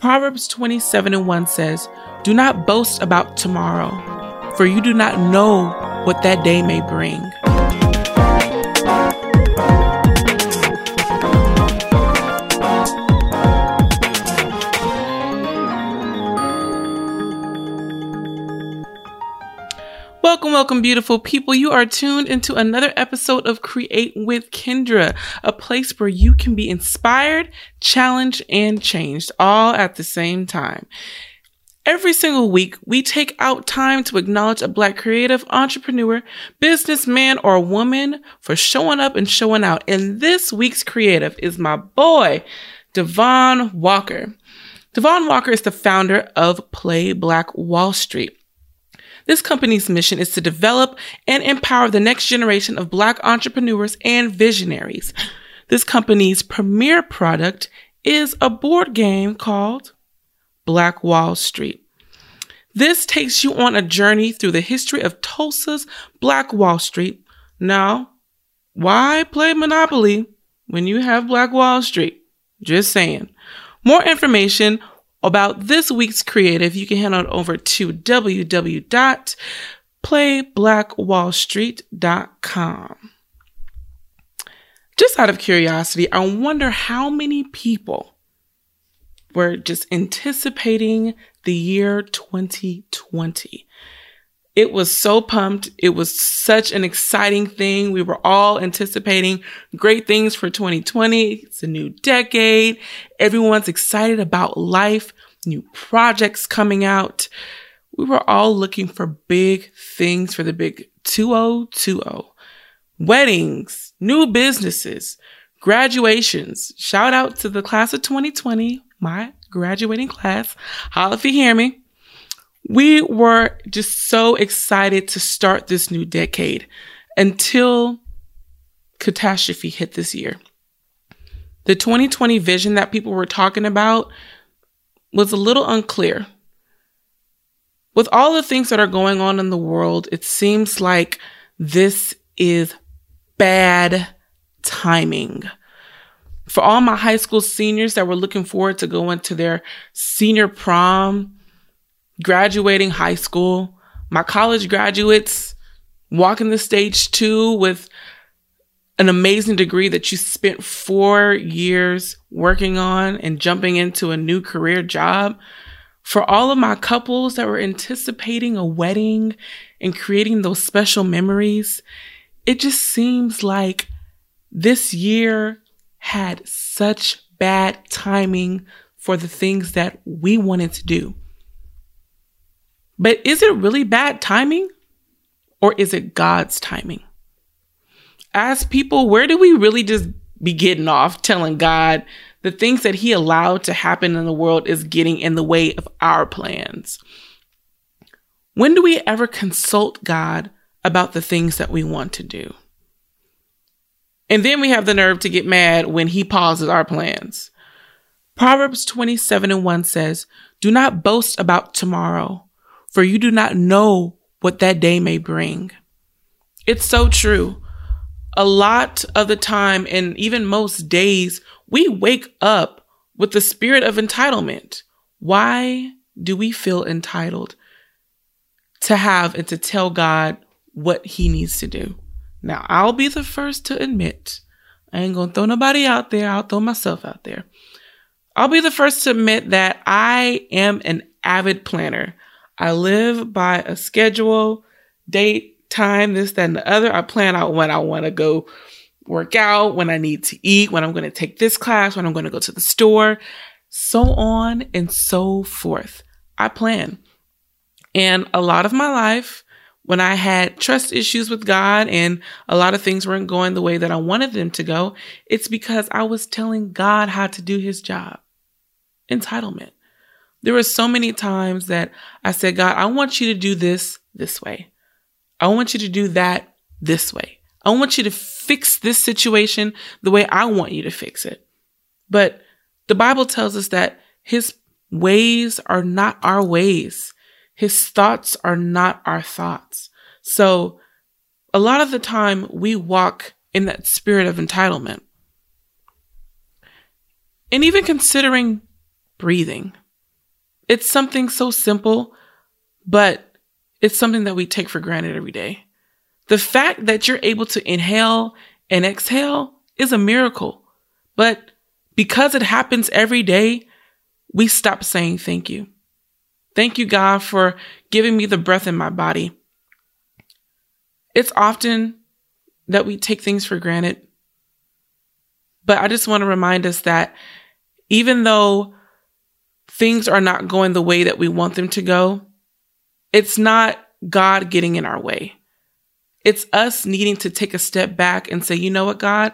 Proverbs 27 and 1 says, Do not boast about tomorrow, for you do not know what that day may bring. Welcome, welcome, beautiful people. You are tuned into another episode of Create with Kendra, a place where you can be inspired, challenged, and changed all at the same time. Every single week, we take out time to acknowledge a Black creative entrepreneur, businessman, or woman for showing up and showing out. And this week's creative is my boy, Devon Walker. Devon Walker is the founder of Play Black Wall Street. This company's mission is to develop and empower the next generation of Black entrepreneurs and visionaries. This company's premier product is a board game called Black Wall Street. This takes you on a journey through the history of Tulsa's Black Wall Street. Now, why play Monopoly when you have Black Wall Street? Just saying. More information about this week's creative, you can head on over to www.playblackwallstreet.com. Just out of curiosity, I wonder how many people were just anticipating the year 2020. It was so pumped. It was such an exciting thing. We were all anticipating great things for 2020. It's a new decade. Everyone's excited about life, new projects coming out. We were all looking for big things for the big 2020. Weddings, new businesses, graduations. Shout out to the class of 2020, my graduating class. Holla if you hear me. We were just so excited to start this new decade until catastrophe hit this year. The 2020 vision that people were talking about was a little unclear. With all the things that are going on in the world, it seems like this is bad timing. For all my high school seniors that were looking forward to going to their senior prom, graduating high school, my college graduates walking the stage too with an amazing degree that you spent four years working on and jumping into a new career job. For all of my couples that were anticipating a wedding and creating those special memories, it just seems like this year had such bad timing for the things that we wanted to do. But is it really bad timing or is it God's timing? As people, where do we really just be getting off telling God the things that He allowed to happen in the world is getting in the way of our plans? When do we ever consult God about the things that we want to do? And then we have the nerve to get mad when He pauses our plans. Proverbs 27 and 1 says, Do not boast about tomorrow for you do not know what that day may bring. It's so true. A lot of the time, and even most days, we wake up with the spirit of entitlement. Why do we feel entitled to have and to tell God what He needs to do? Now, I'll be the first to admit, I ain't gonna throw nobody out there, I'll throw myself out there. I'll be the first to admit that I am an avid planner. I live by a schedule, date, time, this, that, and the other. I plan out when I want to go work out, when I need to eat, when I'm going to take this class, when I'm going to go to the store, so on and so forth. I plan. And a lot of my life, when I had trust issues with God and a lot of things weren't going the way that I wanted them to go, it's because I was telling God how to do his job. Entitlement. There were so many times that I said, God, I want you to do this this way. I want you to do that this way. I want you to fix this situation the way I want you to fix it. But the Bible tells us that his ways are not our ways. His thoughts are not our thoughts. So a lot of the time we walk in that spirit of entitlement. And even considering breathing. It's something so simple, but it's something that we take for granted every day. The fact that you're able to inhale and exhale is a miracle. But because it happens every day, we stop saying thank you. Thank you, God, for giving me the breath in my body. It's often that we take things for granted. But I just want to remind us that even though things are not going the way that we want them to go, it's not God getting in our way. It's us needing to take a step back and say, you know what, God,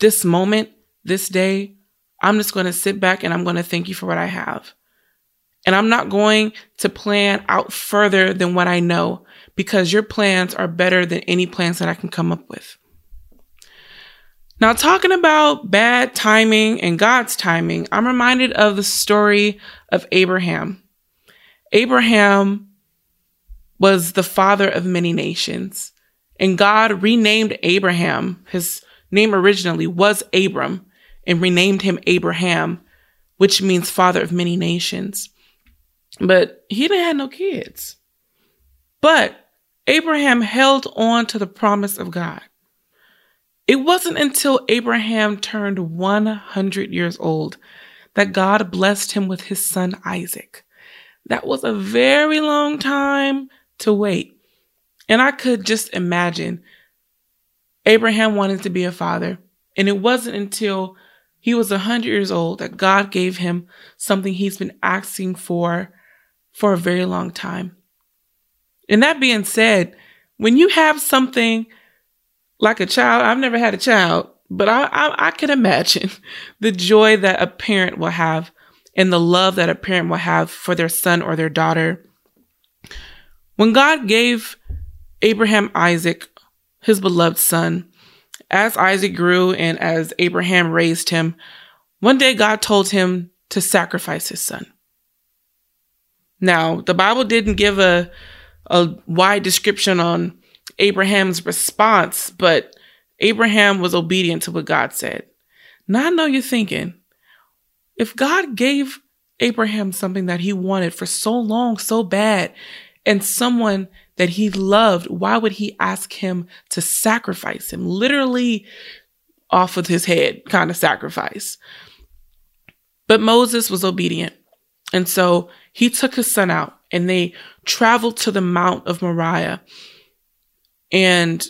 this moment, this day, I'm just going to sit back and I'm going to thank you for what I have. And I'm not going to plan out further than what I know because your plans are better than any plans that I can come up with. Now, talking about bad timing and God's timing, I'm reminded of the story of Abraham. Abraham was the father of many nations, and God renamed Abraham. His name originally was Abram and renamed him Abraham, which means father of many nations. But he didn't have no kids. But Abraham held on to the promise of God. It wasn't until Abraham turned 100 years old that God blessed him with his son Isaac. That was a very long time to wait. And I could just imagine Abraham wanted to be a father. And it wasn't until he was 100 years old that God gave him something he's been asking for for a very long time. And that being said, when you have something like a child. I've never had a child, but I, I, I can imagine the joy that a parent will have and the love that a parent will have for their son or their daughter. When God gave Abraham Isaac, his beloved son, as Isaac grew and as Abraham raised him, one day God told him to sacrifice his son. Now, the Bible didn't give a, a wide description on Abraham's response, but Abraham was obedient to what God said. Now I know you're thinking, if God gave Abraham something that he wanted for so long, so bad, and someone that he loved, why would he ask him to sacrifice him? Literally off with his head kind of sacrifice. But Moses was obedient. And so he took his son out and they traveled to the Mount of Moriah. And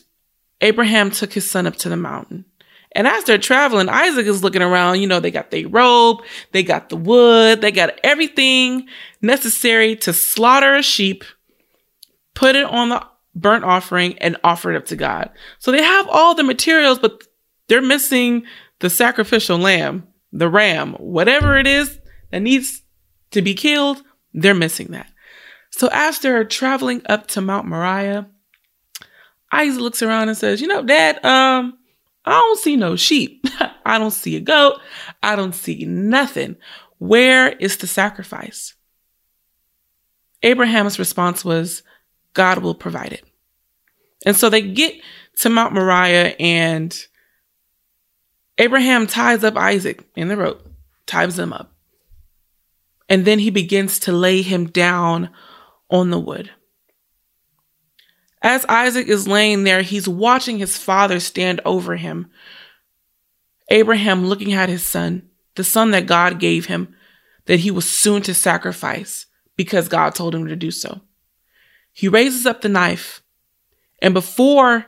Abraham took his son up to the mountain. And as they're traveling, Isaac is looking around. You know, they got their robe, they got the wood, they got everything necessary to slaughter a sheep, put it on the burnt offering, and offer it up to God. So they have all the materials, but they're missing the sacrificial lamb, the ram, whatever it is that needs to be killed, they're missing that. So as they're traveling up to Mount Moriah, Isaac looks around and says, You know, Dad, um, I don't see no sheep. I don't see a goat. I don't see nothing. Where is the sacrifice? Abraham's response was, God will provide it. And so they get to Mount Moriah and Abraham ties up Isaac in the rope, ties him up. And then he begins to lay him down on the wood. As Isaac is laying there, he's watching his father stand over him. Abraham looking at his son, the son that God gave him, that he was soon to sacrifice because God told him to do so. He raises up the knife, and before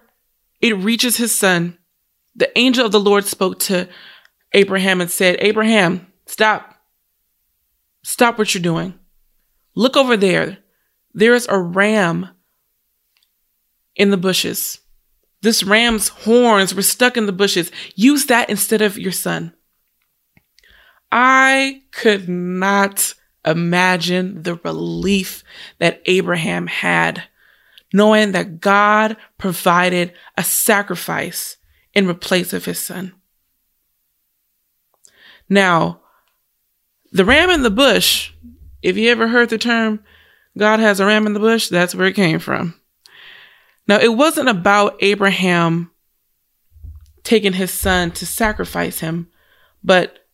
it reaches his son, the angel of the Lord spoke to Abraham and said, Abraham, stop. Stop what you're doing. Look over there. There is a ram in the bushes. This ram's horns were stuck in the bushes. Use that instead of your son. I could not imagine the relief that Abraham had knowing that God provided a sacrifice in replace of his son. Now, the ram in the bush, if you ever heard the term, God has a ram in the bush, that's where it came from. Now, it wasn't about Abraham taking his son to sacrifice him, but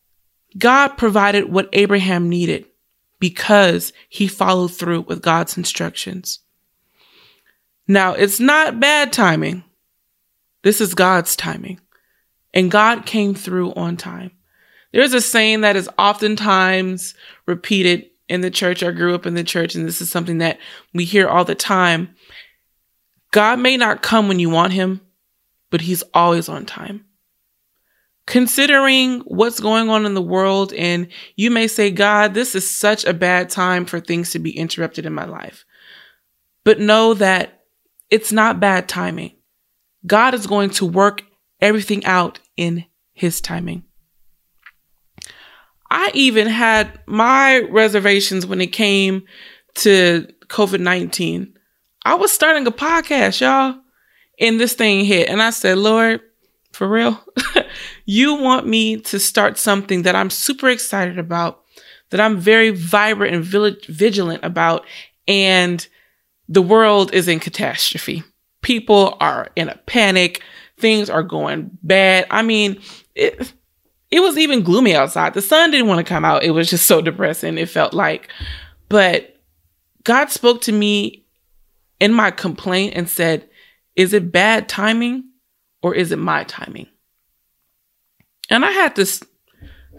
God provided what Abraham needed because he followed through with God's instructions. Now, it's not bad timing. This is God's timing. And God came through on time. There's a saying that is oftentimes repeated in the church. I grew up in the church, and this is something that we hear all the time. God may not come when you want him, but he's always on time. Considering what's going on in the world, and you may say, God, this is such a bad time for things to be interrupted in my life. But know that it's not bad timing. God is going to work everything out in his timing. I even had my reservations when it came to COVID 19. I was starting a podcast, y'all, and this thing hit. And I said, Lord, for real, you want me to start something that I'm super excited about, that I'm very vibrant and vigilant about, and the world is in catastrophe. People are in a panic. Things are going bad. I mean, it, it was even gloomy outside. The sun didn't want to come out. It was just so depressing. It felt like, but God spoke to me in my complaint and said, Is it bad timing or is it my timing? And I had to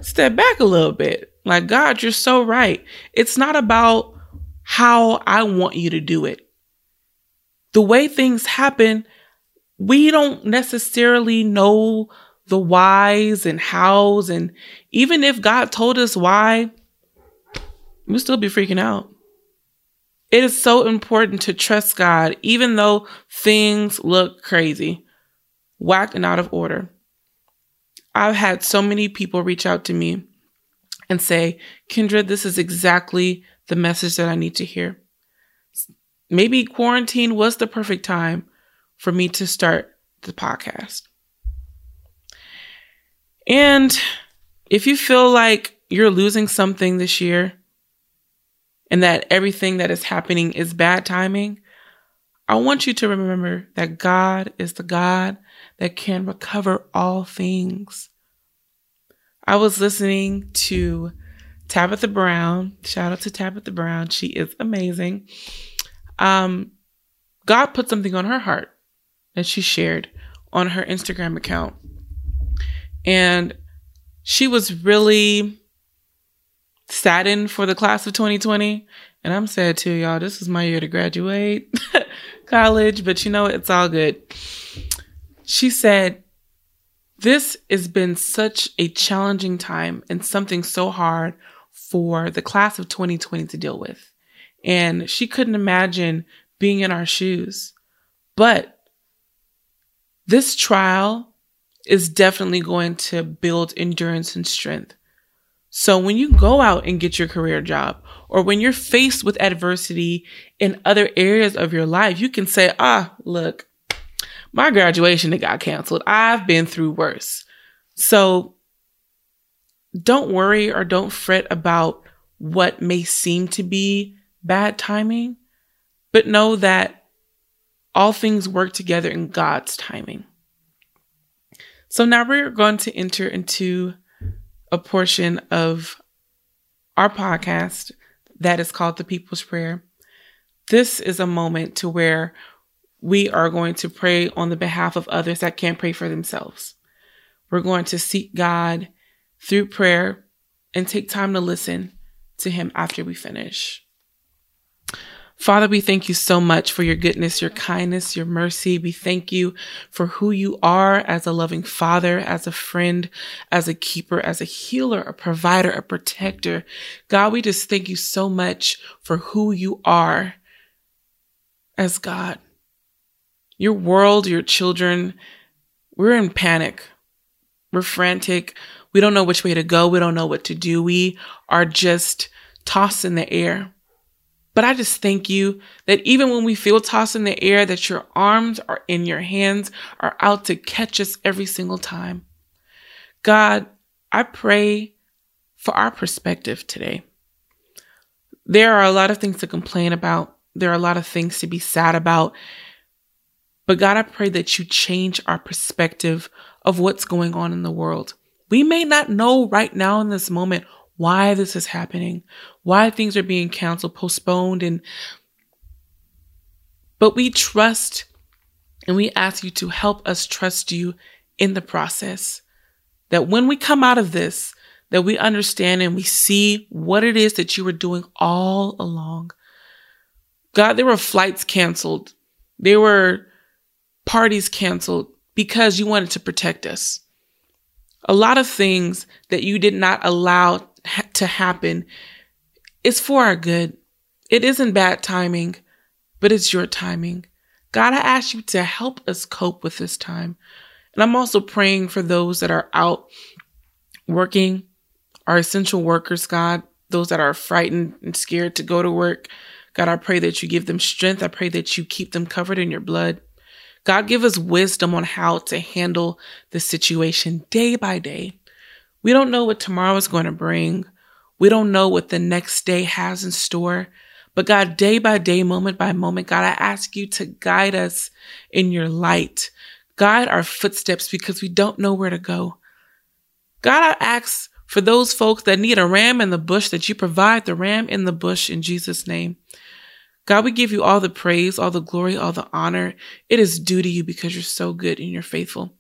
step back a little bit. Like, God, you're so right. It's not about how I want you to do it. The way things happen, we don't necessarily know the whys and hows. And even if God told us why, we'll still be freaking out. It is so important to trust God, even though things look crazy, whacked and out of order. I've had so many people reach out to me and say, Kendra, this is exactly the message that I need to hear. Maybe quarantine was the perfect time for me to start the podcast. And if you feel like you're losing something this year and that everything that is happening is bad timing, I want you to remember that God is the God that can recover all things. I was listening to Tabitha Brown. Shout out to Tabitha Brown. She is amazing. Um, God put something on her heart that she shared on her Instagram account. And she was really saddened for the class of 2020. And I'm sad too, y'all. This is my year to graduate college, but you know, it's all good. She said, This has been such a challenging time and something so hard for the class of 2020 to deal with. And she couldn't imagine being in our shoes. But this trial is definitely going to build endurance and strength. So when you go out and get your career job, or when you're faced with adversity in other areas of your life, you can say, ah, look, my graduation that got canceled. I've been through worse. So don't worry or don't fret about what may seem to be bad timing, but know that all things work together in God's timing. So now we're going to enter into a portion of our podcast that is called the People's Prayer. This is a moment to where we are going to pray on the behalf of others that can't pray for themselves. We're going to seek God through prayer and take time to listen to Him after we finish. Father, we thank you so much for your goodness, your kindness, your mercy. We thank you for who you are as a loving father, as a friend, as a keeper, as a healer, a provider, a protector. God, we just thank you so much for who you are as God. Your world, your children, we're in panic. We're frantic. We don't know which way to go. We don't know what to do. We are just tossed in the air. But I just thank you that even when we feel tossed in the air, that your arms are in your hands, are out to catch us every single time. God, I pray for our perspective today. There are a lot of things to complain about. There are a lot of things to be sad about. But God, I pray that you change our perspective of what's going on in the world. We may not know right now in this moment why this is happening, why things are being canceled, postponed, and but we trust and we ask you to help us trust you in the process. That when we come out of this, that we understand and we see what it is that you were doing all along. God, there were flights canceled. There were parties canceled because you wanted to protect us. A lot of things that you did not allow to happen is for our good. It isn't bad timing, but it's your timing. God, I ask you to help us cope with this time. And I'm also praying for those that are out working, our essential workers, God, those that are frightened and scared to go to work. God, I pray that you give them strength. I pray that you keep them covered in your blood. God, give us wisdom on how to handle the situation day by day. We don't know what tomorrow is going to bring. We don't know what the next day has in store. But God, day by day, moment by moment, God, I ask you to guide us in your light. Guide our footsteps because we don't know where to go. God, I ask for those folks that need a ram in the bush that you provide the ram in the bush in Jesus' name. God, we give you all the praise, all the glory, all the honor. It is due to you because you're so good and you're faithful.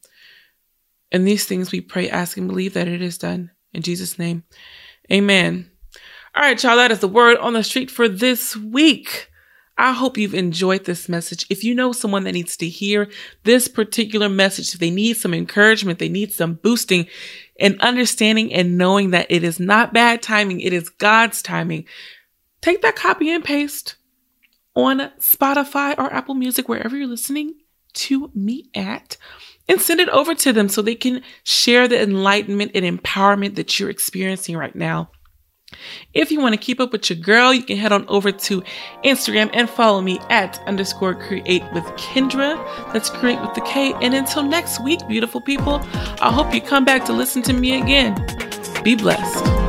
And these things we pray, ask, and believe that it is done. In Jesus' name, amen. All right, y'all, that is the word on the street for this week. I hope you've enjoyed this message. If you know someone that needs to hear this particular message, if they need some encouragement, they need some boosting and understanding and knowing that it is not bad timing, it is God's timing, take that copy and paste on Spotify or Apple Music, wherever you're listening to me at, and send it over to them so they can share the enlightenment and empowerment that you're experiencing right now. If you want to keep up with your girl, you can head on over to Instagram and follow me at underscore create with Kendra. That's create with the K. And until next week, beautiful people, I hope you come back to listen to me again. Be blessed.